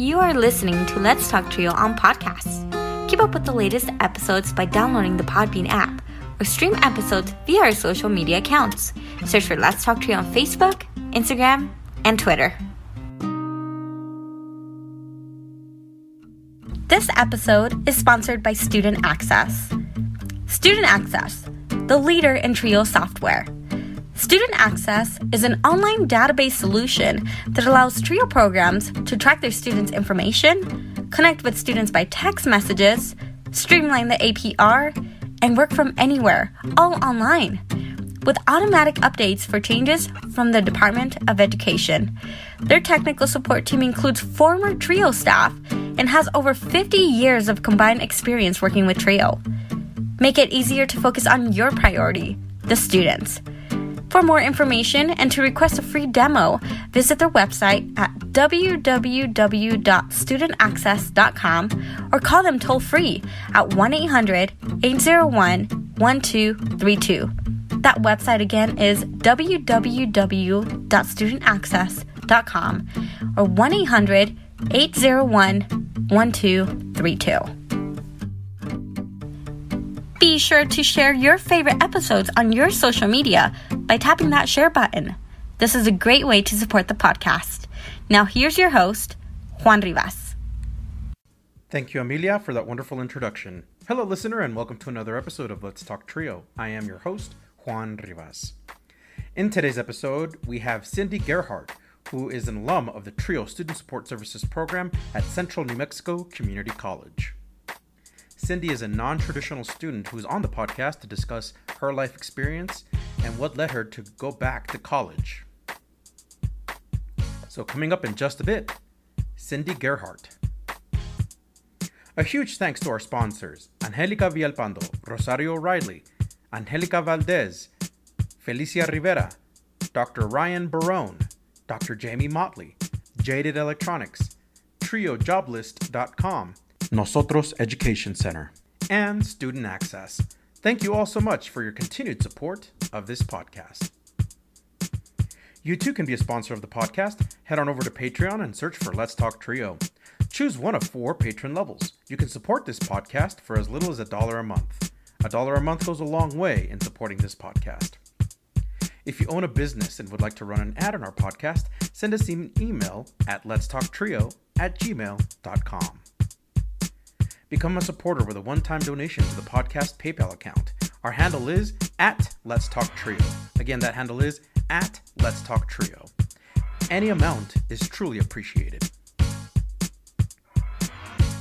You are listening to Let's Talk Trio on podcasts. Keep up with the latest episodes by downloading the Podbean app or stream episodes via our social media accounts. Search for Let's Talk Trio on Facebook, Instagram, and Twitter. This episode is sponsored by Student Access. Student Access, the leader in Trio software. Student Access is an online database solution that allows TRIO programs to track their students' information, connect with students by text messages, streamline the APR, and work from anywhere, all online. With automatic updates for changes from the Department of Education. Their technical support team includes former TRIO staff and has over 50 years of combined experience working with TRIO. Make it easier to focus on your priority, the students. For more information and to request a free demo, visit their website at www.studentaccess.com or call them toll free at 1 800 801 1232. That website again is www.studentaccess.com or 1 800 801 1232. Be sure to share your favorite episodes on your social media by tapping that share button. This is a great way to support the podcast. Now, here's your host, Juan Rivas. Thank you, Amelia, for that wonderful introduction. Hello, listener, and welcome to another episode of Let's Talk Trio. I am your host, Juan Rivas. In today's episode, we have Cindy Gerhardt, who is an alum of the TRIO Student Support Services program at Central New Mexico Community College. Cindy is a non traditional student who is on the podcast to discuss her life experience and what led her to go back to college. So, coming up in just a bit, Cindy Gerhardt. A huge thanks to our sponsors Angelica Vialpando, Rosario Riley, Angelica Valdez, Felicia Rivera, Dr. Ryan Barone, Dr. Jamie Motley, Jaded Electronics, TrioJoblist.com, Nosotros Education Center, and Student Access. Thank you all so much for your continued support of this podcast. You too can be a sponsor of the podcast. Head on over to Patreon and search for Let's Talk Trio. Choose one of four patron levels. You can support this podcast for as little as a dollar a month. A dollar a month goes a long way in supporting this podcast. If you own a business and would like to run an ad on our podcast, send us an email at letstalktrio at gmail.com. Become a supporter with a one-time donation to the podcast PayPal account. Our handle is at Let's Talk Trio. Again, that handle is at Let's Talk Trio. Any amount is truly appreciated.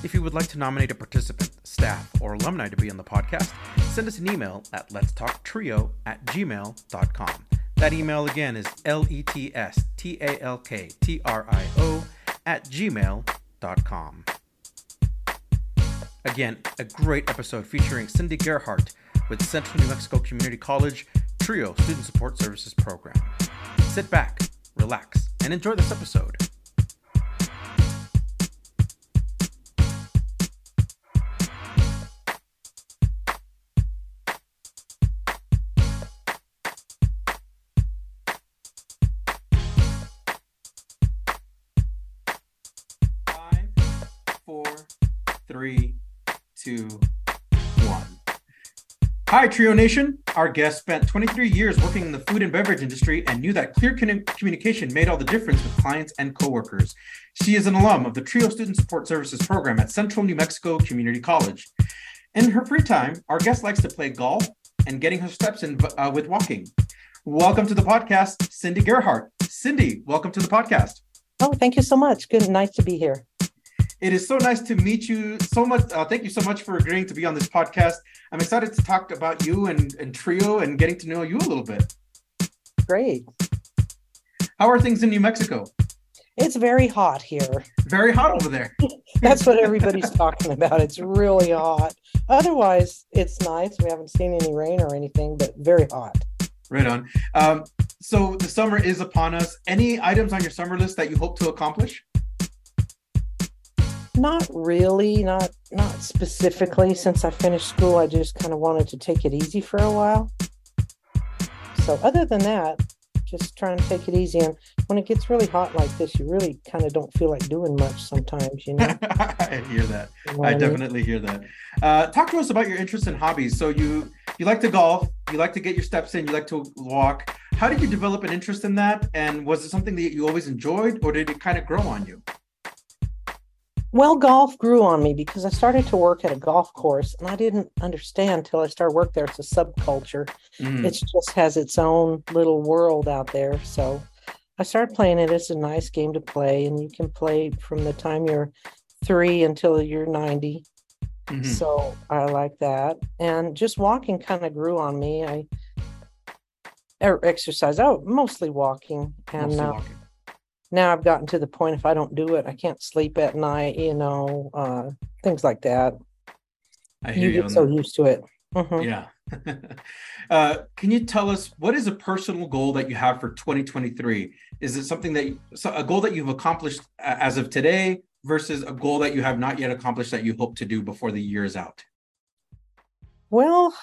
If you would like to nominate a participant, staff, or alumni to be on the podcast, send us an email at letstalktrio at gmail.com. That email again is L-E-T-S-T-A-L-K-T-R-I-O at gmail.com. Again, a great episode featuring Cindy Gerhardt with Central New Mexico Community College TRIO Student Support Services Program. Sit back, relax, and enjoy this episode. Hi, Trio Nation. Our guest spent 23 years working in the food and beverage industry and knew that clear communication made all the difference with clients and coworkers. She is an alum of the Trio Student Support Services program at Central New Mexico Community College. In her free time, our guest likes to play golf and getting her steps in uh, with walking. Welcome to the podcast, Cindy Gerhardt. Cindy, welcome to the podcast. Oh, thank you so much. Good, nice to be here. It is so nice to meet you so much. Uh, thank you so much for agreeing to be on this podcast. I'm excited to talk about you and, and Trio and getting to know you a little bit. Great. How are things in New Mexico? It's very hot here. Very hot over there. That's what everybody's talking about. It's really hot. Otherwise, it's nice. We haven't seen any rain or anything, but very hot. Right on. Um, so the summer is upon us. Any items on your summer list that you hope to accomplish? Not really, not not specifically. Since I finished school, I just kind of wanted to take it easy for a while. So other than that, just trying to take it easy. And when it gets really hot like this, you really kind of don't feel like doing much sometimes, you know. I hear that. You know I what mean? definitely hear that. Uh, talk to us about your interests and hobbies. So you you like to golf, you like to get your steps in, you like to walk. How did you develop an interest in that? And was it something that you always enjoyed, or did it kind of grow on you? Well, golf grew on me because I started to work at a golf course and I didn't understand until I started work there. It's a subculture. Mm, It just has its own little world out there. So I started playing it. It's a nice game to play, and you can play from the time you're three until you're 90. mhm. So I like that. And just walking kind of grew on me. I er, exercise, oh, mostly walking. And Mostly uh, walking. Now I've gotten to the point if I don't do it, I can't sleep at night, you know, uh, things like that. I You hear you. get so that. used to it. Mhm. Yeah. uh, can you tell us what is a personal goal that you have for 2023? Is it something that you, so a goal that you've accomplished as of today versus a goal that you have not yet accomplished that you hope to do before the year is out? Well,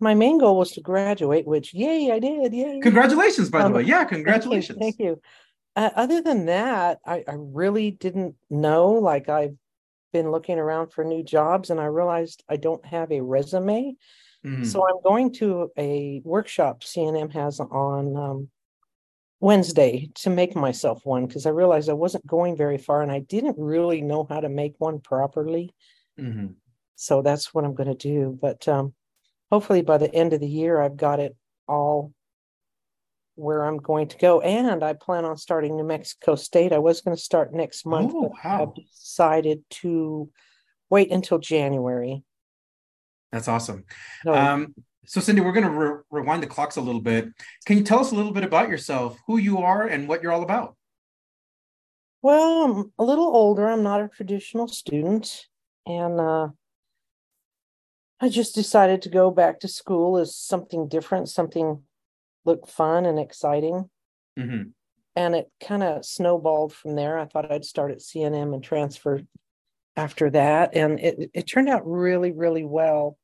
my main goal was to graduate, which, yay, I did. Yay. Congratulations, by the Um, way. Yeah, Thank you, congratulations. Thank you. Uh, other than that, I, I really didn't know. Like I've been looking around for new jobs and I realized I don't have a resume. Mhm. So I'm going to a workshop CNM has on um, Wednesday to make myself one because I realized I wasn't going very far and I didn't really know how to make one properly. Mhm. So that's what I'm going to do. But um, hopefully by the end of the year, I've got it all where I'm going to go. And I plan on starting New Mexico State. I was going to start next month, Oh, but wow. I've decided to wait until January. That's awesome. So, Um, so, Cindy, we're going to re- rewind the clocks a little bit. Can you tell us a little bit about yourself, who you are, and what you're all about? well, I'm a little older. I'm not a traditional student. And uh, I just decided to go back to school as something different, something looked fun and exciting. Mhm. and it kind of snowballed from there. I thought I'd start at CNM and transfer after that, and it it turned out really really well.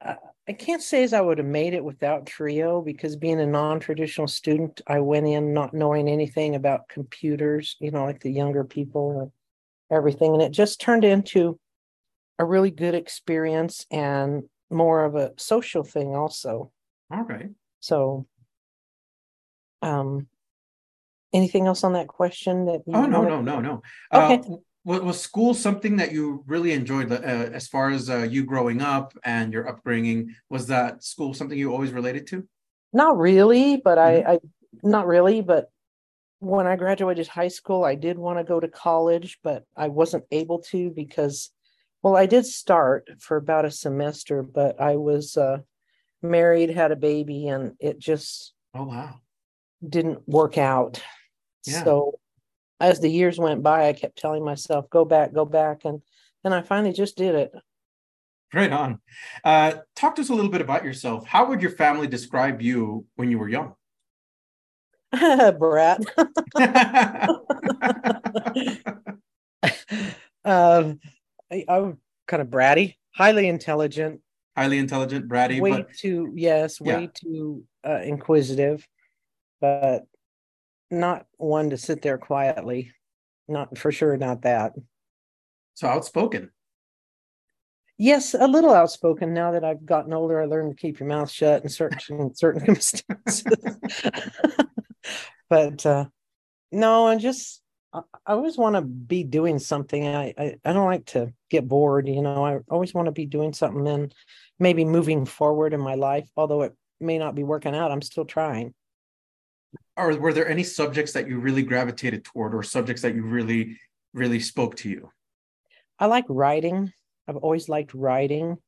Uh, I can't say as I would have made it without Trio because being a non-traditional student, I went in not knowing anything about computers, you know, like the younger people and everything, and it just turned into a really good experience and more of a social thing also. All right. So, um, anything else on that question that you Oh no wanna- no no no. Okay. Uh, was, was school something that you really enjoyed? Uh, as far as uh, you growing up and your upbringing, was that school something you always related to? Not really, but Mm-hmm. I, I, not really, but when I graduated high school, I did want to go to college, but I wasn't able to because, well, I did start for about a semester, but I was uh, married, had a baby, and it just Oh wow. didn't work out. Yeah. So as the years went by, I kept telling myself, go back, go back. And then I finally just did it. Right on. Uh, talk to us a little bit about yourself. How would your family describe you when you were young? Brat. um, I, I'm kind of bratty, highly intelligent, Highly intelligent, bratty, way but too, yes, Yeah. way too uh, inquisitive, but not one to sit there quietly. Not for sure, not that. so outspoken. Yes, a little outspoken. Now that I've gotten older, I learned to keep your mouth shut in certain in certain circumstances. but uh, no, I just I, always want to be doing something. I, I I don't like to get bored. You know, I always want to be doing something and maybe moving forward in my life. Although it may not be working out, I'm still trying. Or were there any subjects that you really gravitated toward, or subjects that you really, really spoke to you? I like writing. I've always liked writing.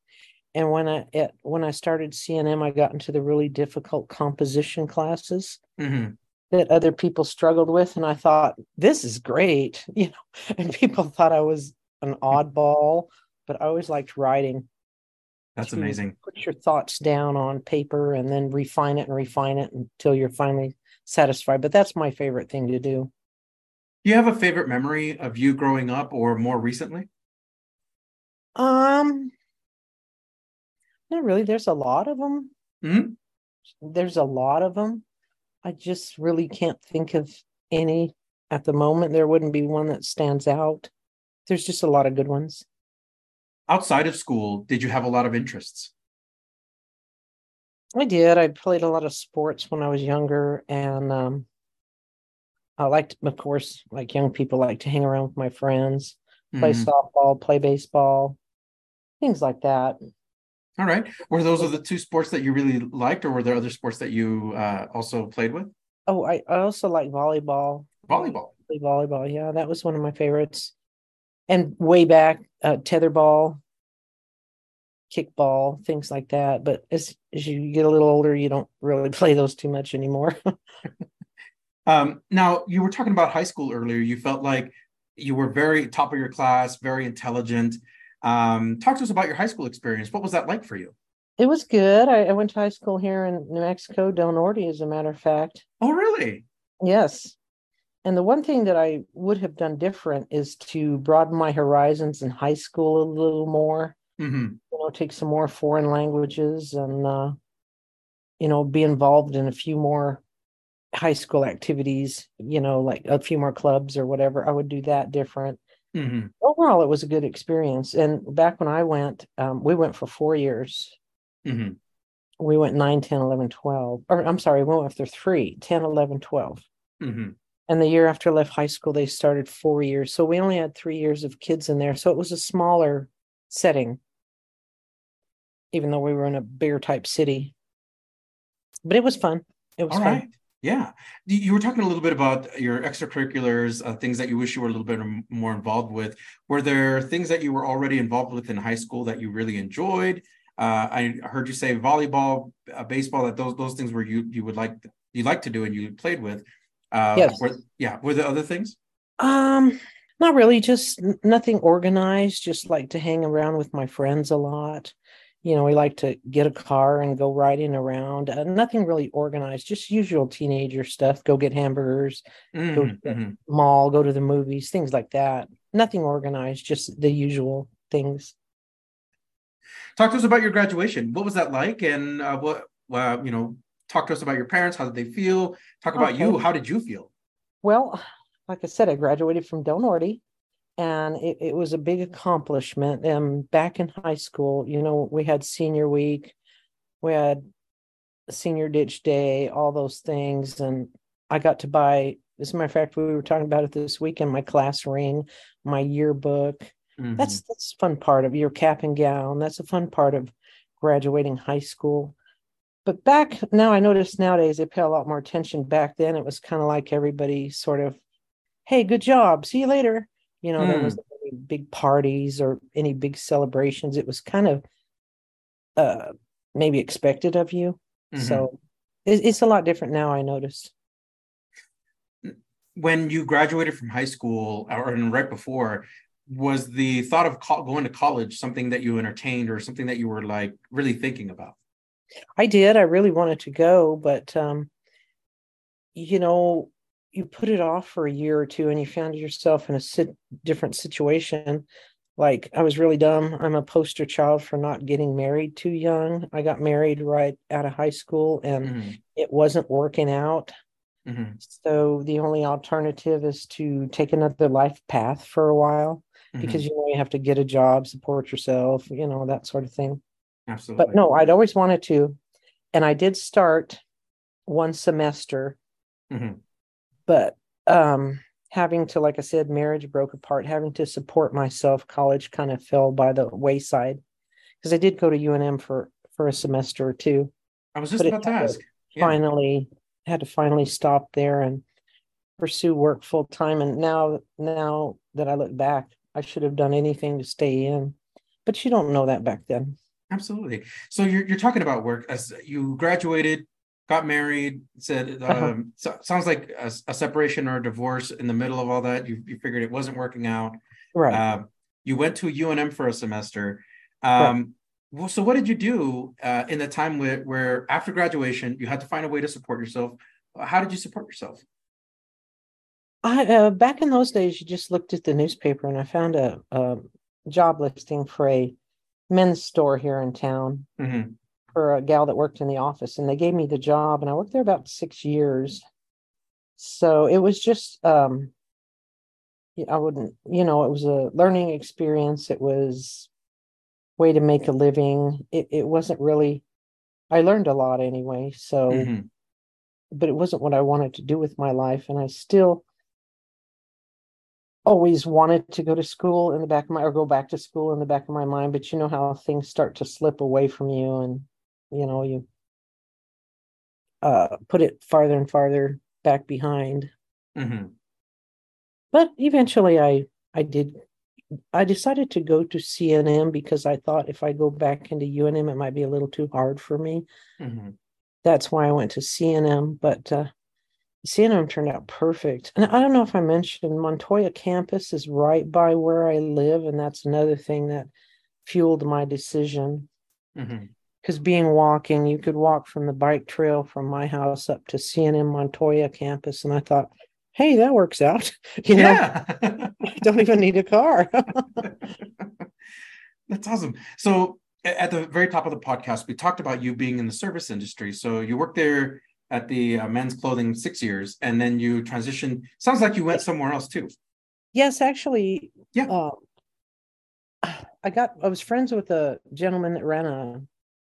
And when I at, when I started CNM, I got into the really difficult composition classes. Mhm. That other people struggled with and i thought this is great you know and people thought i was an oddball but i always liked writing That's amazing. put your thoughts down on paper and then refine it and refine it until you're finally satisfied but that's my favorite thing to do Do you have a favorite memory of you growing up or more recently? um not really there's a lot of them Mhm. there's a lot of them I just really can't think of any at the moment. There wouldn't be one that stands out. There's just a lot of good ones. Outside of school, did you have a lot of interests? I did. I played a lot of sports when I was younger, and um, I liked, of course, like young people like to hang around with my friends, play Mhm. softball, play baseball, things like that. All right. Were those are the two sports that you really liked, or were there other sports that you uh, also played with? Oh, I, I also like volleyball. Volleyball. Volleyball, yeah, that was one of my favorites. And way back, uh, tetherball, kickball, things like that. But as as you get a little older, you don't really play those too much anymore. Um, now, you were talking about high school earlier. You felt like you were very top of your class, very intelligent. Um, talk to us about your high school experience. What was that like for you? it was good. I, I went to high school here in New Mexico, Del Norte, as a matter of fact. Oh, really? Yes. And the one thing that I would have done different is to broaden my horizons in high school a little more, hmm you know, take some more foreign languages and, uh, you know, be involved in a few more high school activities, you know, like a few more clubs or whatever. I would do that different. hmm Overall, it was a good experience. And back when I went, um, we went for four years. hmm We went 9, 10, 11, 12. Or I'm sorry, we went for three, 10, 11, 12. hmm And the year after I left high school, they started four years. So we only had three years of kids in there. So it was a smaller setting, even though we were in a bigger type city. But it was fun. It was All fun. right. Yeah. You were talking a little bit about your extracurriculars, uh, things that you wish you were a little bit more involved with. Were there things that you were already involved with in high school that you really enjoyed? Uh, I heard you say volleyball, uh, baseball, that those those things were you you would like you like to do and you played with. Uh, Yes. Were, yeah. Were there other things? Um, not really, just nothing organized, just like to hang around with my friends a lot. You know, we like to get a car and go riding around. Uh, nothing really organized, just usual teenager stuff. Go get hamburgers, Go Mhm, to- mhm. mall, go to the movies, things like that. Nothing organized, just the usual things. Talk to us about your graduation. What was that like? And uh, what, uh, you know, talk to us about your parents. How did they feel? Talk about you. How did you feel? Well, like I said, I graduated from Del Norte and it, it was a big accomplishment. And back in high school, you know, we had senior week, we had senior ditch day, all those things. And I got to buy, as a matter of fact, we were talking about it this weekend, my class ring, my yearbook. Mhm. That's that's a fun part of your cap and gown. That's a fun part of graduating high school. But back now, I notice nowadays they pay a lot more attention. Back then, it was kind of like everybody sort of, "Hey, good job, see you later." You know, there was any big parties or any big celebrations. It was kind of uh maybe expected of you. Mhm. So it, it's a lot different now. I noticed. when you graduated from high school or and right before was the thought of co- going to college something that you entertained or something that you were like really thinking about I did. I really wanted to go, but um, you know, you put it off for a year or two, and you found yourself in a sit- different situation. Like I was really dumb. I'm a poster child for not getting married too young. I got married right out of high school, and Mhm, it wasn't working out. mhm, So the only alternative is to take another life path for a while because mhm. you know you have to get a job, support yourself, you know that sort of thing absolutely but no, I'd always wanted to. And I did start one semester, Mhm, but um having to, like I said, marriage broke apart, having to support myself, college kind of fell by the wayside. Because I did go to UNM for for a semester or two. i was just about to ask Yeah. Finally had to finally stop there and pursue work full time. And now now that I look back, I should have done anything to stay in. But you don't know that back then. absolutely so you're, you're talking about work as you graduated got married said Uh-huh. um, so, sounds like a, a separation or a divorce in the middle of all that you, you figured it wasn't working out Right. Um, you went to UNM for a semester. Um, well, so what did you do uh, in the time where, where after graduation you had to find a way to support yourself? How did you support yourself? I uh, back in those days, you just looked at the newspaper and I found a, a job listing for a men's store here in town. Mhm. For a gal that worked in the office, and they gave me the job, and I worked there about six years. So it was just, um, I wouldn't, you know, it was a learning experience. It was way to make a living. It it wasn't really. I learned a lot anyway. So, Mhm. but it wasn't what I wanted to do with my life, and I still always wanted to go to school in the back of my or go back to school in the back of my mind but you know how things start to slip away from you and you know you uh put it farther and farther back behind Mhm. but eventually i i did i decided to go to cnm because i thought if i go back into unm it might be a little too hard for me Mhm. that's why i went to cnm but uh cnm turned out perfect and i don't know if i mentioned montoya campus is right by where i live and that's another thing that fueled my decision Mhm. Because being walking you could walk from the bike trail from my house up to cnm montoya campus and i thought hey that works out you know Yeah. I don't even need a car That's awesome. So at the very top of the podcast, we talked about you being in the service industry. So you worked there at the uh, men's clothing six years, and then you transitioned. Sounds like you went somewhere else too. yes actually Yeah. uh, i got i was friends with a gentleman that ran a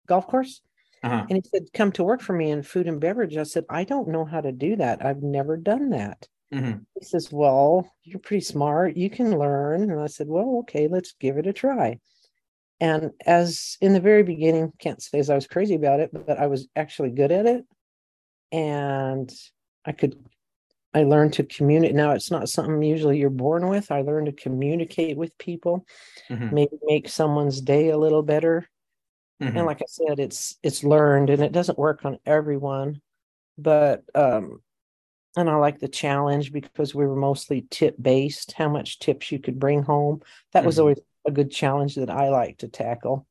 golf course Uh-huh. and he said come to work for me in food and beverage. I said i don't know how to do that. I've never done that. Mhm. he says well you're pretty smart. You can learn. And i said well okay let's give it a try. And as in the very beginning can't say as i was crazy about it but i was actually good at it. And i could i learned to communicate now it's not something usually you're born with. I learned to communicate with people Mhm. maybe make someone's day a little better Mhm. and like i said it's it's learned and it doesn't work on everyone but um and i like the challenge because we were mostly tip based how much tips you could bring home that was Mhm. always a good challenge that i like to tackle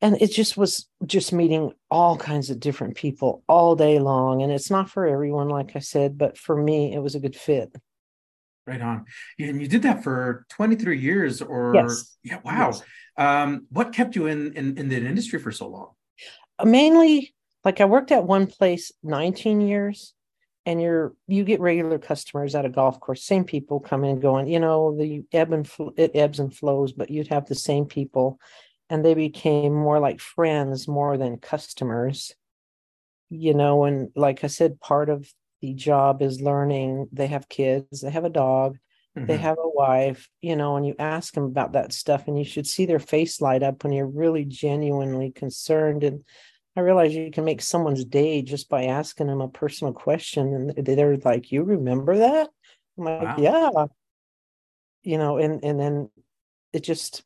and it just was just meeting all kinds of different people all day long and it's not for everyone like i said but for me it was a good fit Right on. And you did that for 23 years or Yes. yeah, wow. Yes. Um, what kept you in, in in the industry for so long? mainly like I worked at one place 19 years and you're you get regular customers at a golf course same people come and going you know the ebb and fl- it ebbs and flows but you'd have the same people and they became more like friends more than customers you know and like I said part of the job is learning they have kids they have a dog they Mhm. have a wife, you know, and you ask them about that stuff, and you should see their face light up when you're really genuinely concerned. And I realize you can make someone's day just by asking them a personal question, and they're like, "You remember that?" I'm like, Wow. "Yeah," you know, and and then it just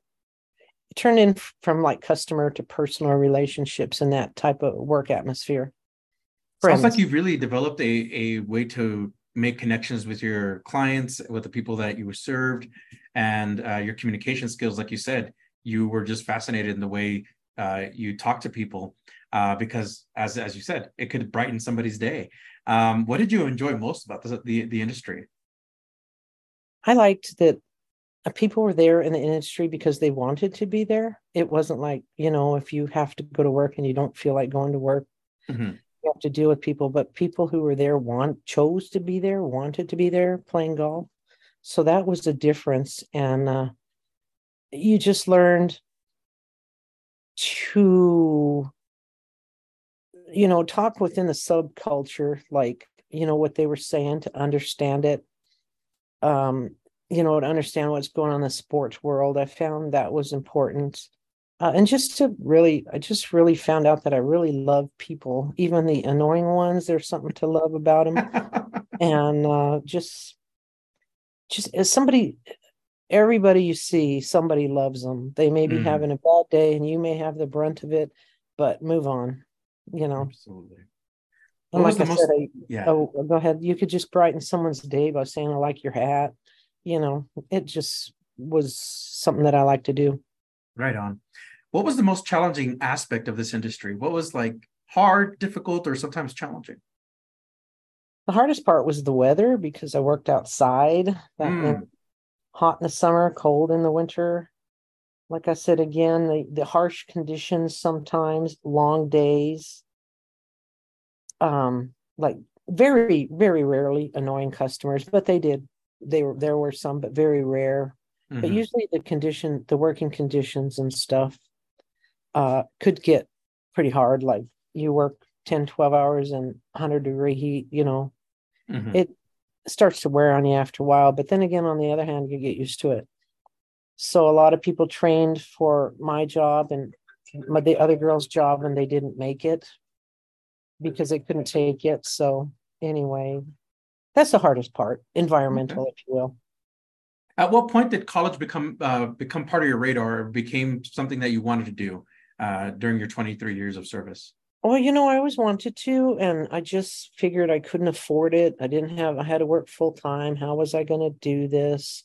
it turned in from like customer to personal relationships in that type of work atmosphere. Sounds like you've really developed a, a way to make connections with your clients, with the people that you served, and uh, your communication skills. Like you said, you were just fascinated in the way uh, you talk to people uh, because, as as you said, it could brighten somebody's day. Um, what did you enjoy most about the the, the industry? I liked that people were there in the industry because they wanted to be there. It wasn't like, you know, if you have to go to work and you don't feel like going to work, Mhm. You have to deal with people, but people who were there want chose to be there, wanted to be there playing golf. So that was the difference. And uh, you just learned to, you know, talk within the subculture, like, you know, what they were saying to understand it. Um, you know, to understand what's going on in the sports world. I found that was important. Uh, and just to really, I just really found out that I really love people, even the annoying ones. There's something to love about them, and uh, just, just as somebody, everybody you see, somebody loves them. They may be Mhm. having a bad day, and you may have the brunt of it, but move on. You know, Absolutely. and What like I most- said, I, Yeah. oh, go ahead. You could just brighten someone's day by saying, "I like your hat." You know, it just was something that I like to do. Right on. What was the most challenging aspect of this industry? What was like hard, difficult, or sometimes challenging? The hardest part was the weather because I worked outside. That Mm. meant hot in the summer, cold in the winter. like I said again, the, the harsh conditions sometimes, long days. Um, like very, very rarely annoying customers, but they did. They were there were some, but very rare. Mm-hmm. But usually the condition, the working conditions and stuff uh could get pretty hard. Like you work 10, 12 hours in 100 degree heat, you know, mm-hmm. it starts to wear on you after a while. But then again, on the other hand, you get used to it. So a lot of people trained for my job and my, the other girl's job, and they didn't make it because they couldn't take it. So anyway, that's the hardest part, environmental, okay. if you will. At what point did college become uh, become part of your radar, or became something that you wanted to do uh, during your 23 years of service? Well, you know, I always wanted to, and I just figured I couldn't afford it. I didn't have, I had to work full time. How was I going to do this?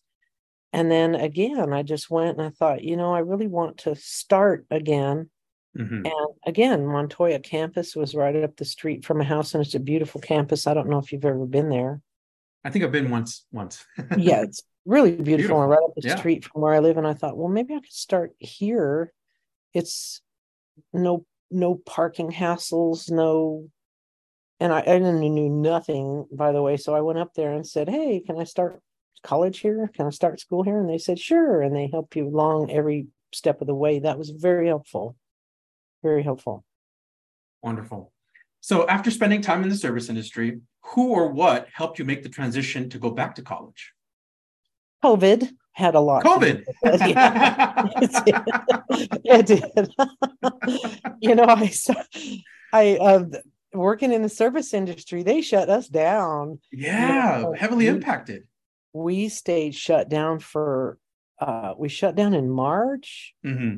and then again i just went and i thought you know i really want to start again mm-hmm. and again montoya campus was right up the street from a house and it's a beautiful campus i don't know if you've ever been there i think i've been once once yeah it's really beautiful, beautiful. and right up the yeah. street from where i live and i thought well maybe i could start here it's no no parking hassles no and I, I knew nothing by the way so i went up there and said hey can i start college here? Can I start school here? And they said, sure. And they help you along every step of the way. That was very helpful. Very helpful. Wonderful. So after spending time in the service industry, who or what helped you make the transition to go back to college? COVID had a lot. COVID. it did. you know, I I uh, working in the service industry, they shut us down. Yeah, you know, heavily impacted we stayed shut down for uh we shut down in March mm-hmm.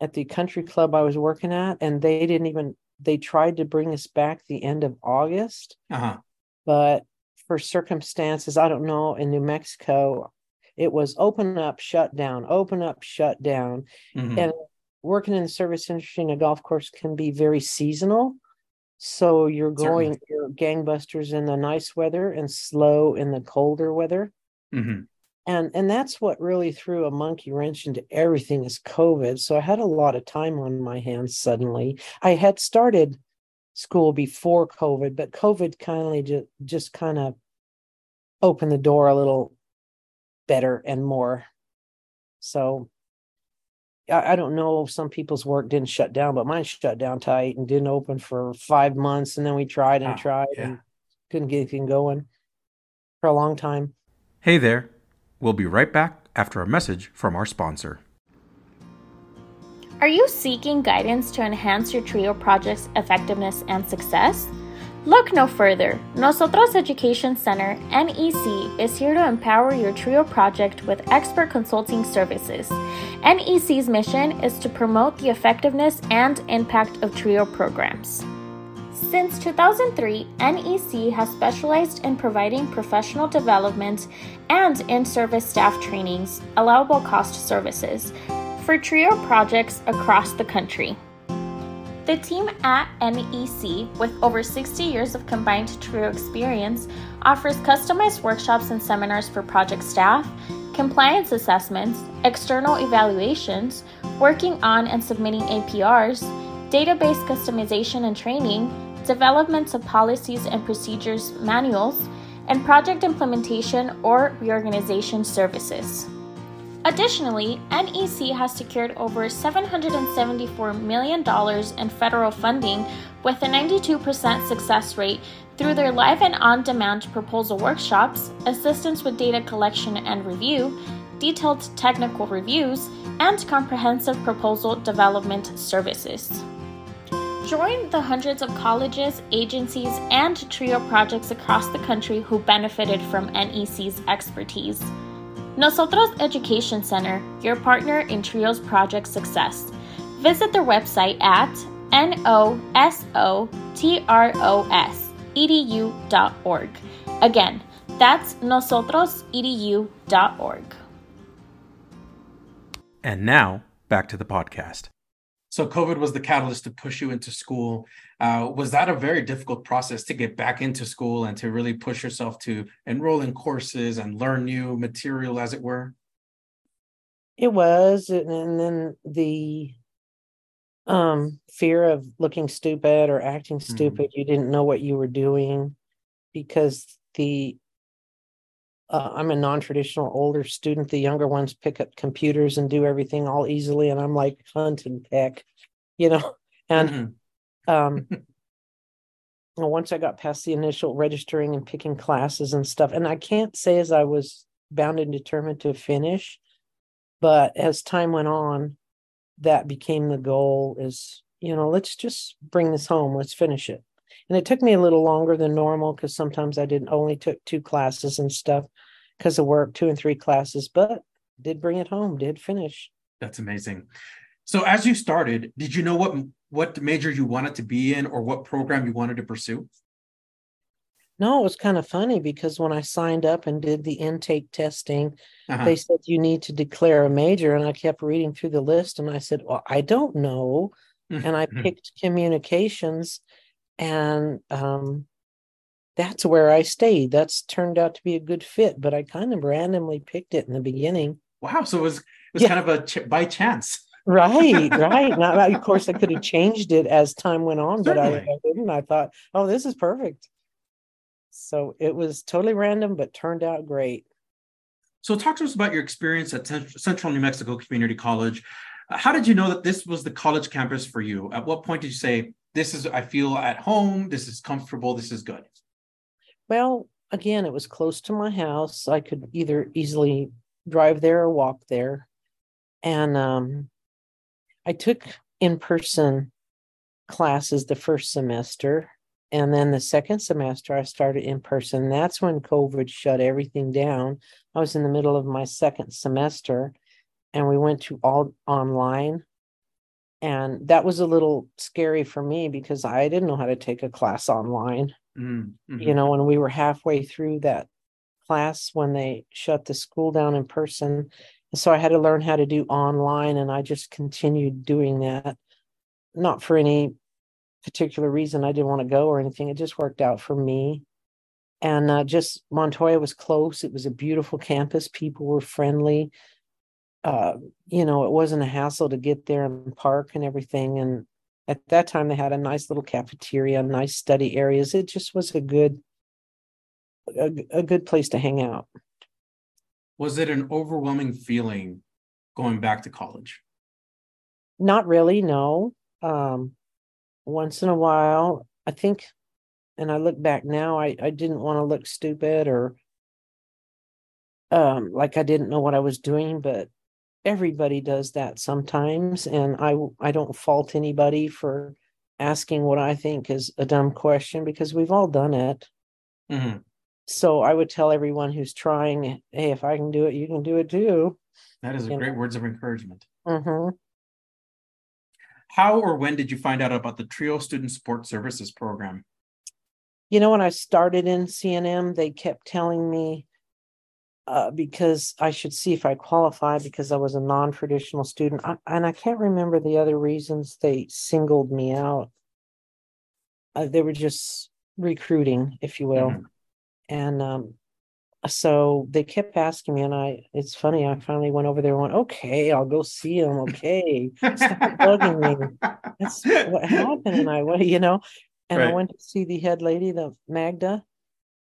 at the country club I was working at, and they didn't even they tried to bring us back the end of August. Uh-huh. But for circumstances, I don't know, in New Mexico, it was open up, shut down, open up, shut down. Mm-hmm. And working in the service industry in a golf course can be very seasonal. So you're going, Certainly. you're gangbusters in the nice weather and slow in the colder weather. Mm-hmm. And and that's what really threw a monkey wrench into everything is COVID. So I had a lot of time on my hands suddenly. I had started school before COVID, but COVID kindly just just kind of opened the door a little better and more. So I, I don't know if some people's work didn't shut down, but mine shut down tight and didn't open for five months. And then we tried and ah, tried yeah. and couldn't get anything going for a long time. Hey there. We'll be right back after a message from our sponsor. Are you seeking guidance to enhance your TRIO project's effectiveness and success? Look no further. Nosotros Education Center, NEC, is here to empower your TRIO project with expert consulting services. NEC's mission is to promote the effectiveness and impact of TRIO programs. Since 2003, NEC has specialized in providing professional development and in service staff trainings, allowable cost services, for TRIO projects across the country. The team at NEC, with over 60 years of combined TRIO experience, offers customized workshops and seminars for project staff, compliance assessments, external evaluations, working on and submitting APRs, database customization and training, development of policies and procedures manuals, and project implementation or reorganization services. Additionally, NEC has secured over $774 million in federal funding with a 92% success rate through their live and on demand proposal workshops, assistance with data collection and review, detailed technical reviews, and comprehensive proposal development services. Join the hundreds of colleges, agencies, and TRIO projects across the country who benefited from NEC's expertise. Nosotros Education Center, your partner in TRIO's project success. Visit their website at nosotros.edu.org. Again, that's nosotrosedu.org. And now, back to the podcast. So COVID was the catalyst to push you into school. Uh, was that a very difficult process to get back into school and to really push yourself to enroll in courses and learn new material, as it were? It was, and, then the um fear of looking stupid or acting Mhm. stupid. You didn't know what you were doing because the uh, I'm a non-traditional older student. The younger ones pick up computers and do everything all easily, and I'm like hunt and peck, you know. And Mhm. Um well, once I got past the initial registering and picking classes and stuff, and I can't say as I was bound and determined to finish, but as time went on, that became the goal is, you know, let's just bring this home, let's finish it. And it took me a little longer than normal because sometimes I didn't only took two classes and stuff because of work, two and three classes, but did bring it home, did finish. That's amazing. So as you started, did you know what what major you wanted to be in or what program you wanted to pursue? No, it was kind of funny because when I signed up and did the intake testing, Uh-huh. they said you need to declare a major. And I kept reading through the list and I said, Well, I don't know. And I Mhm. picked communications and um that's where I stayed. That's turned out to be a good fit, but I kind of randomly picked it in the beginning. Wow. So it was it was Yeah. kind of a ch- by chance. Right, right. Now, of course, I could have changed it as time went on, but I, I didn't. I thought, oh, this is perfect. So it was totally random, but turned out great. So talk to us about your experience at Central New Mexico Community College. How did you know that this was the college campus for you? At what point did you say, this is, I feel at home, this is comfortable, this is good? Well, again, it was close to my house. I could either easily drive there or walk there. And um, I took in person classes the first semester. And then the second semester, I started in person. That's when COVID shut everything down. I was in the middle of my second semester and we went to all online. And that was a little scary for me because I didn't know how to take a class online Mm, mhm. you know, when we were halfway through that class when they shut the school down in person. So I had to learn how to do online, and I just continued doing that. Not for any particular reason. I didn't want to go or anything. It just worked out for me. And uh, just Montoya was close. It was a beautiful campus. People were friendly. Uh, you know, it wasn't a hassle to get there and park and everything. And at that time, they had a nice little cafeteria, nice study areas. It just was a good, a, a good place to hang out. Was it an overwhelming feeling going back to college? Not really, no. Um, once in a while, I think, and I look back now, I, I didn't want to look stupid or um, like I didn't know what I was doing, but everybody does that sometimes. And I, I don't fault anybody for asking what I think is a dumb question because we've all done it. Mhm. So I would tell everyone who's trying, hey, if I can do it, you can do it too. That is a great words of encouragement. hmm How or when did you find out about the TRIO Student Support Services Program? You know, when I started in CNM, they kept telling me uh, because I should see if I qualify because I was a non-traditional student, I, and I can't remember the other reasons they singled me out. Uh, they were just recruiting, if you will, Mhm. And um, so they kept asking me, and I. It's funny. I finally went over there and went, "Okay, I'll go see them." Okay, stop bugging me. That's what happened, and I went, you know, and I went to see the head lady, the Magda.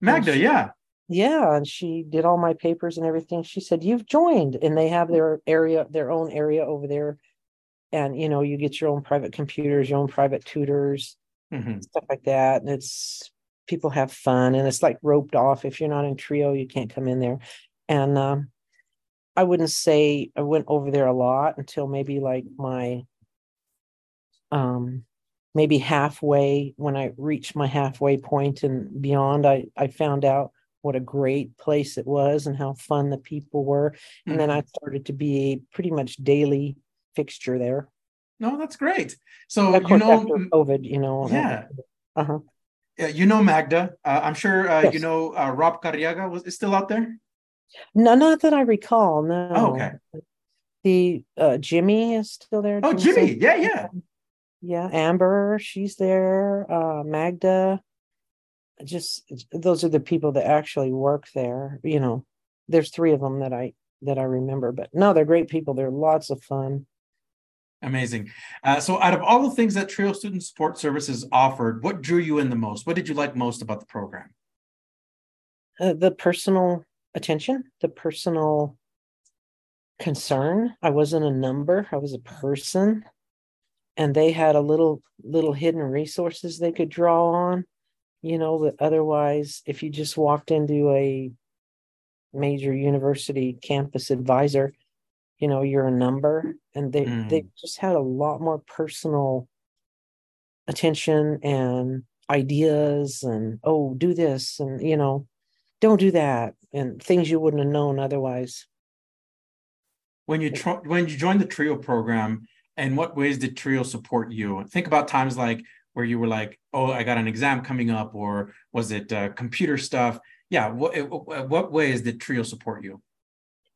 Magda, yeah. Yeah, and she did all my papers and everything. She said, "You've joined," and they have their area, their own area over there, and you know, you get your own private computers, your own private tutors, Mhm. stuff like that. And it's people have fun, and it's like roped off. If you're not in trio, you can't come in there. And um, I wouldn't say I went over there a lot until maybe like my um maybe halfway when I reached my halfway point and beyond, I I found out what a great place it was and how fun the people were. And then. I started to be a pretty much daily fixture there. No, that's great. So you know, after COVID, you know. yeah. Uh-huh. Yeah, you know Magda. Uh, I'm sure uh, you know uh, Rob Carriaga was is still out there. No, not that I recall. No. Oh, okay. The uh Jimmy is still there. Oh, Jimmy. Saint- Yeah, yeah. Yeah, Amber, she's there. Uh Magda. Just those are the people that actually work there. You know, there's three of them that I that I remember. But no, they're great people. They're lots of fun. Amazing. Uh, so, out of all the things that Trio Student Support Services offered, what drew you in the most? What did you like most about the program? Uh, the personal attention, the personal concern. I wasn't a number, I was a person. And they had a little little hidden resources they could draw on, you know, that otherwise, if you just walked into a major university campus advisor, you know, you're a number. And they mm. they just had a lot more personal attention and ideas and oh, do this and you know, don't do that and things you wouldn't have known otherwise when you tr- when you joined the trio program and what ways did trio support you think about times like where you were like oh i got an exam coming up or was it uh, computer stuff yeah what, what ways did trio support you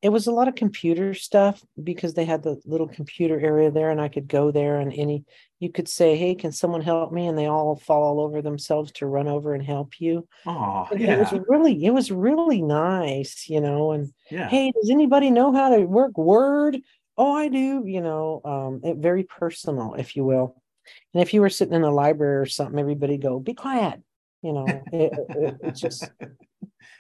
it was a lot of computer stuff because they had the little computer area there and i could go there and any you could say hey can someone help me? and they all fall all over themselves to run over and help you. Oh yeah. it was really it was really nice you know and yeah. hey does anybody know how to work word? Oh i do you know um it, very personal if you will. And if you were sitting in a library or something everybody go be quiet you know it, it, it just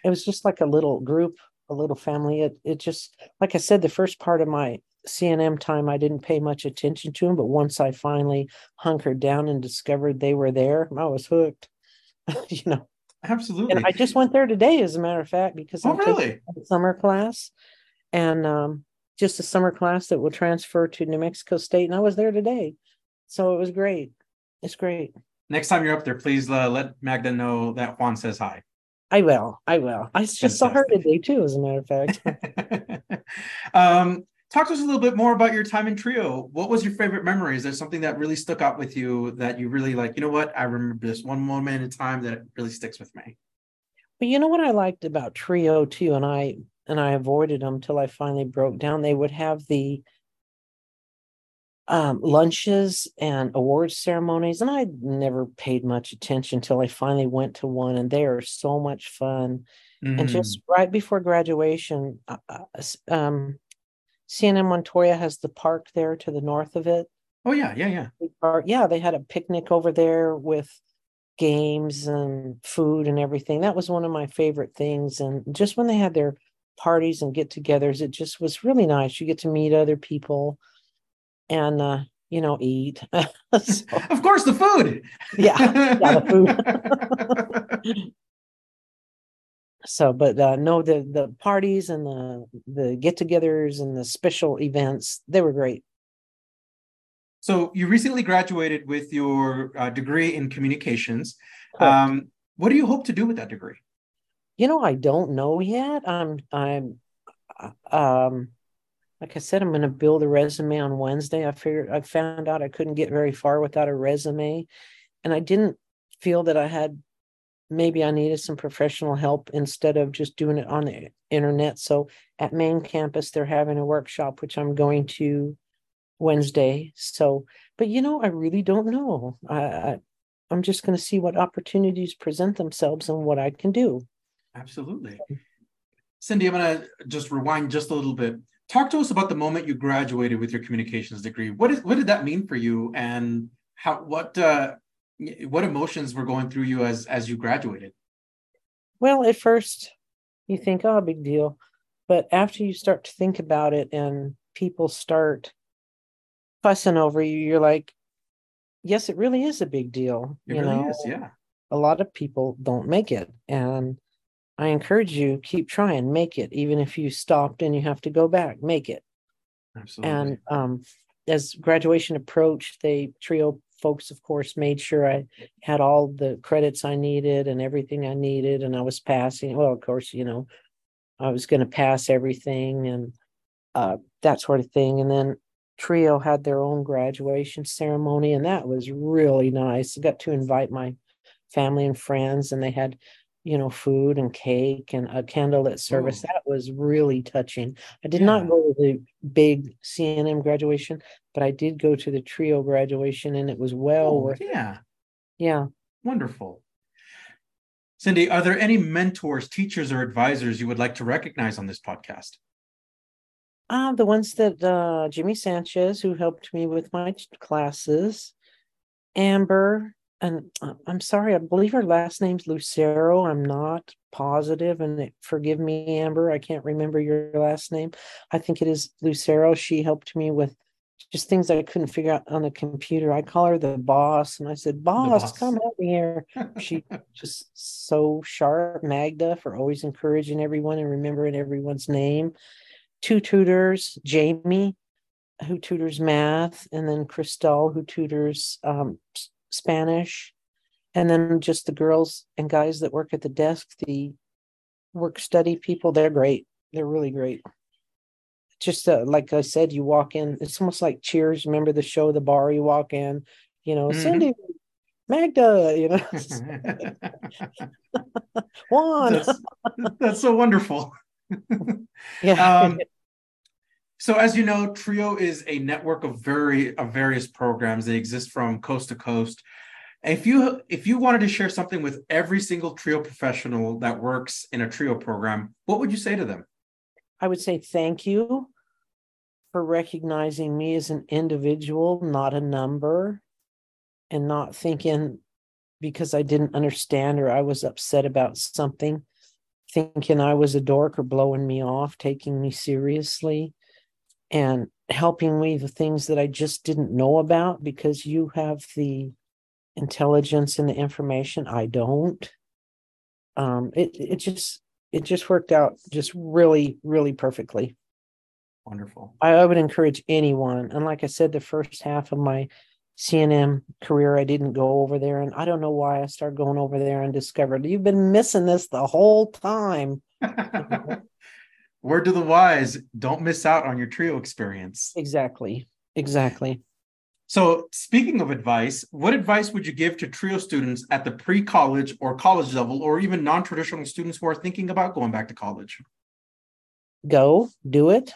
it was just like a little group a little family. It it just like I said, the first part of my CNM time, I didn't pay much attention to them, but once I finally hunkered down and discovered they were there, I was hooked. you know, absolutely. And I just went there today, as a matter of fact, because oh, I'm really? a summer class, and um, just a summer class that will transfer to New Mexico State, and I was there today, so it was great. It's great. Next time you're up there, please uh, let Magda know that Juan says hi. I will. I will. I just Fantastic. saw her today too, as a matter of fact. um, talk to us a little bit more about your time in Trio. What was your favorite memory? Is there something that really stuck out with you that you really like? You know what? I remember this one moment in time that really sticks with me. But you know what I liked about Trio too, and I and I avoided them till I finally broke down. They would have the um, lunches and awards ceremonies, and I never paid much attention until I finally went to one, and they are so much fun. Mm. And just right before graduation, uh, uh um, CNM Montoya has the park there to the north of it. Oh yeah, yeah, yeah. Park. Yeah, they had a picnic over there with games and food and everything. That was one of my favorite things. And just when they had their parties and get-togethers, it just was really nice. You get to meet other people and uh, you know eat. so, of course, the food. yeah, yeah, the food. so, but uh, no, the the parties and the the get-togethers and the special events they were great. So you recently graduated with your uh, degree in communications. Um, what do you hope to do with that degree? You know, I don't know yet. I'm I'm uh, um like I said, I'm going to build a resume on Wednesday. I figured I found out I couldn't get very far without a resume, and I didn't feel that I had maybe I needed some professional help instead of just doing it on the internet. So at main campus, they're having a workshop, which I'm going to Wednesday. So, but you know, I really don't know. I, I I'm just going to see what opportunities present themselves and what I can do. Absolutely. Cindy, I'm going to just rewind just a little bit talk to us about the moment you graduated with your communications degree. What is what did that mean for you, and how what uh, what emotions were going through you as as you graduated? Well, at first you think, oh, big deal, but after you start to think about it, and people start fussing over you, you're like, yes, it really is a big deal. It you really know? is, yeah. A lot of people don't make it, and I encourage you keep trying, make it, even if you stopped and you have to go back, make it. Absolutely. And um, as graduation approached, they trio folks, of course, made sure I had all the credits I needed and everything I needed, and I was passing. Well, of course, you know, I was going to pass everything and uh, that sort of thing. And then Trio had their own graduation ceremony, and that was really nice. I got to invite my family and friends, and they had you know, food and cake and a candlelit service. That was really touching. I did yeah. not go to the big CNM graduation, but I did go to the trio graduation and it was well oh, worth Yeah. Yeah. Wonderful. Cindy, are there any mentors, teachers, or advisors you would like to recognize on this podcast? Uh, the ones that uh, Jimmy Sanchez, who helped me with my classes, Amber, and uh, I'm sorry, I believe her last name's Lucero. I'm not positive, and it, forgive me, Amber, I can't remember your last name. I think it is Lucero. She helped me with just things I couldn't figure out on the computer. I call her the boss, and I said, "Boss, boss. come help me here." she just so sharp. Magda for always encouraging everyone and remembering everyone's name. Two tutors, Jamie, who tutors math, and then Cristal, who tutors um, Spanish, and then just the girls and guys that work at the desk, the work study people. They're great. They're really great just uh, like I said, you walk in, it's almost like Cheers. Remember the show, the bar you walk in, you know, mm-hmm. Cindy, Magda, you know, Juan. That's, that's, so wonderful. yeah. Um, so as you know, Trio is a network of very of various programs. They exist from coast to coast. If you if you wanted to share something with every single Trio professional that works in a Trio program, what would you say to them? I would say thank you for recognizing me as an individual, not a number, and not thinking because I didn't understand or I was upset about something, thinking I was a dork or blowing me off, taking me seriously, and helping me the things that I just didn't know about because you have the intelligence and the information I don't. Um, it it just it just worked out just really, really perfectly. Wonderful. I, I would encourage anyone. And like I said, the first half of my CNM career, I didn't go over there. And I don't know why I started going over there and discovered you've been missing this the whole time. Word to the wise don't miss out on your trio experience. Exactly. Exactly. So, speaking of advice, what advice would you give to TRIO students at the pre college or college level, or even non traditional students who are thinking about going back to college? Go do it.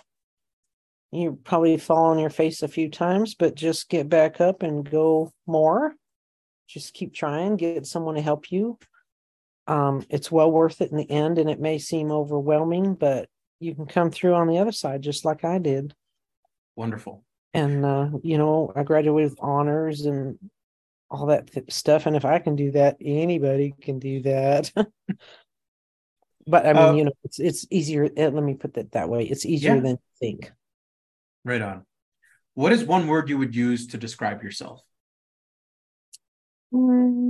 You probably fall on your face a few times, but just get back up and go more. Just keep trying, get someone to help you. Um, it's well worth it in the end, and it may seem overwhelming, but you can come through on the other side just like I did. Wonderful. And uh, you know i graduated with honors and all that th- stuff. And if i can do that anybody can do that. But i mean uh, you know it's it's easier eh, let me put that that way. It's easier yeah. than think. Right on. What is one word you would use to describe yourself? Mm.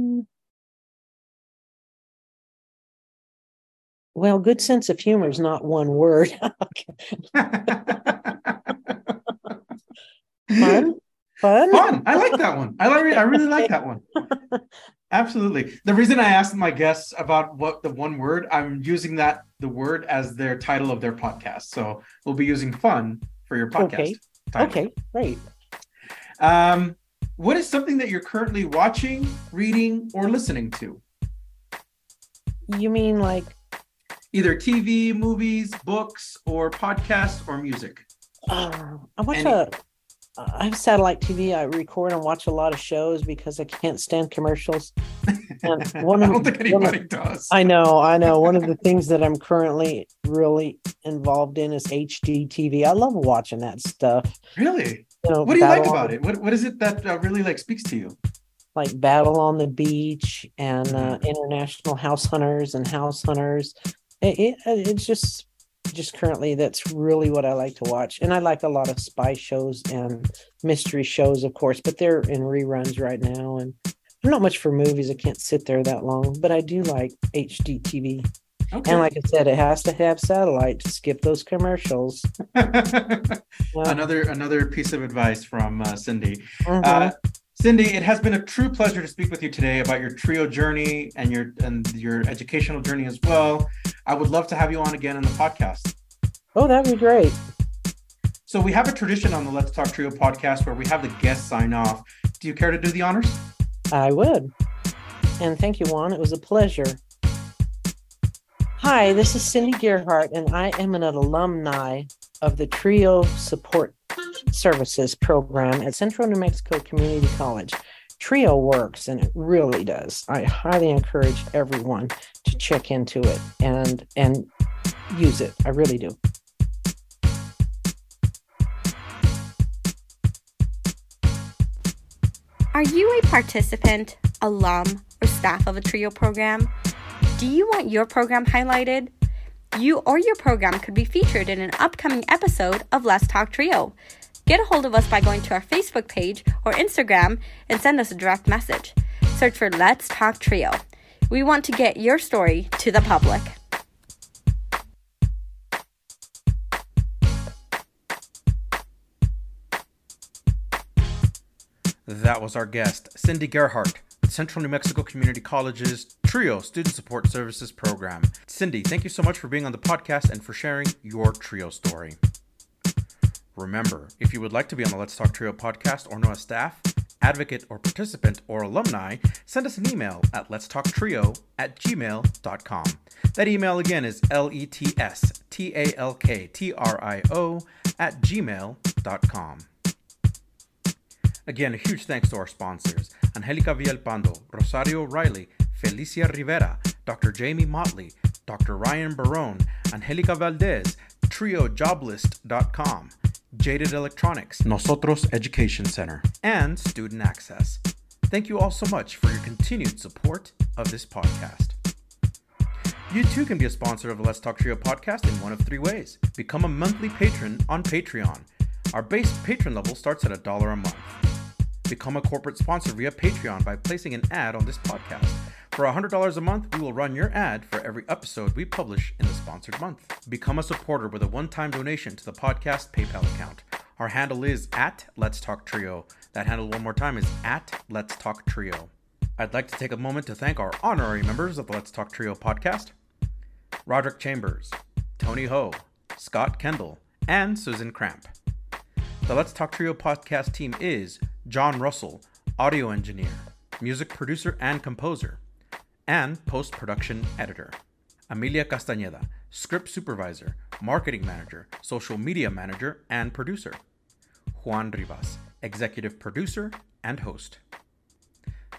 Well good sense of humor is not one word Fun. Fun. Fun. I like that one. I like. I really like that one. Absolutely. The reason I asked my guests about what the one word, I'm using that the word as their title of their podcast. So we'll be using fun for your podcast. Okay. Title. Okay. Great. Um, what is something that you're currently watching, reading, or listening to? You mean like either TV, movies, books, or podcasts or music? Uh, I watch Any- a I have satellite TV. I record and watch a lot of shows because I can't stand commercials. And one I don't think anybody of, does. I know, I know. One of the things that I'm currently really involved in is HGTV. I love watching that stuff. Really? You know, what do you like about it? What What is it that uh, really like speaks to you? Like Battle on the Beach and uh, mm-hmm. International House Hunters and House Hunters. It, it, it's just just currently that's really what I like to watch. And I like a lot of spy shows and mystery shows, of course, but they're in reruns right now. And I'm not much for movies. I can't sit there that long, but I do like HGTV. Okay. And like I said, it has to have satellite to skip those commercials. yeah. Another another piece of advice from uh, Cindy. Mm-hmm. Uh, Cindy, it has been a true pleasure to speak with you today about your trio journey and your and your educational journey as well. I would love to have you on again in the podcast. Oh, that'd be great. So we have a tradition on the Let's Talk Trio podcast where we have the guests sign off. Do you care to do the honors? I would. And thank you, Juan. It was a pleasure. Hi, this is Cindy Gerhardt, and I am an alumni of the Trio Support services program at Central New Mexico Community College. Trio works and it really does. I highly encourage everyone to check into it and and use it. I really do. Are you a participant, alum, or staff of a TRIO program? Do you want your program highlighted? You or your program could be featured in an upcoming episode of Let's Talk Trio. Get a hold of us by going to our Facebook page or Instagram and send us a direct message. Search for Let's Talk Trio. We want to get your story to the public. That was our guest, Cindy Gerhardt, Central New Mexico Community College's TRIO Student Support Services Program. Cindy, thank you so much for being on the podcast and for sharing your TRIO story. Remember, if you would like to be on the Let's Talk TRIO podcast or know a staff, advocate, or participant or alumni, send us an email at letstalktrio at gmail.com. That email again is L E T S T A L K T R I O at gmail.com. Again, a huge thanks to our sponsors Angelica Vialpando, Rosario Riley, Felicia Rivera, Dr. Jamie Motley, Dr. Ryan Barone, Angelica Valdez, TrioJoblist.com, Jaded Electronics, Nosotros Education Center, and Student Access. Thank you all so much for your continued support of this podcast. You too can be a sponsor of the Let's Talk Trio podcast in one of three ways. Become a monthly patron on Patreon. Our base patron level starts at a dollar a month. Become a corporate sponsor via Patreon by placing an ad on this podcast. For $100 a month, we will run your ad for every episode we publish in the sponsored month. Become a supporter with a one time donation to the podcast PayPal account. Our handle is at Let's Talk Trio. That handle, one more time, is at Let's Talk Trio. I'd like to take a moment to thank our honorary members of the Let's Talk Trio podcast Roderick Chambers, Tony Ho, Scott Kendall, and Susan Cramp. The Let's Talk Trio podcast team is John Russell, audio engineer, music producer and composer, and post production editor. Amelia Castañeda, script supervisor, marketing manager, social media manager, and producer. Juan Rivas, executive producer and host.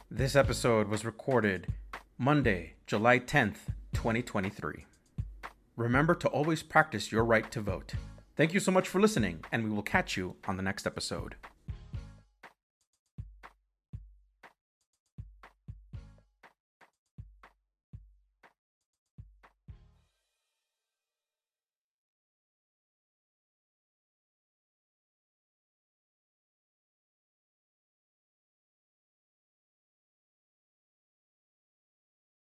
This episode was recorded Monday, July 10th, 2023. Remember to always practice your right to vote. Thank you so much for listening, and we will catch you on the next episode.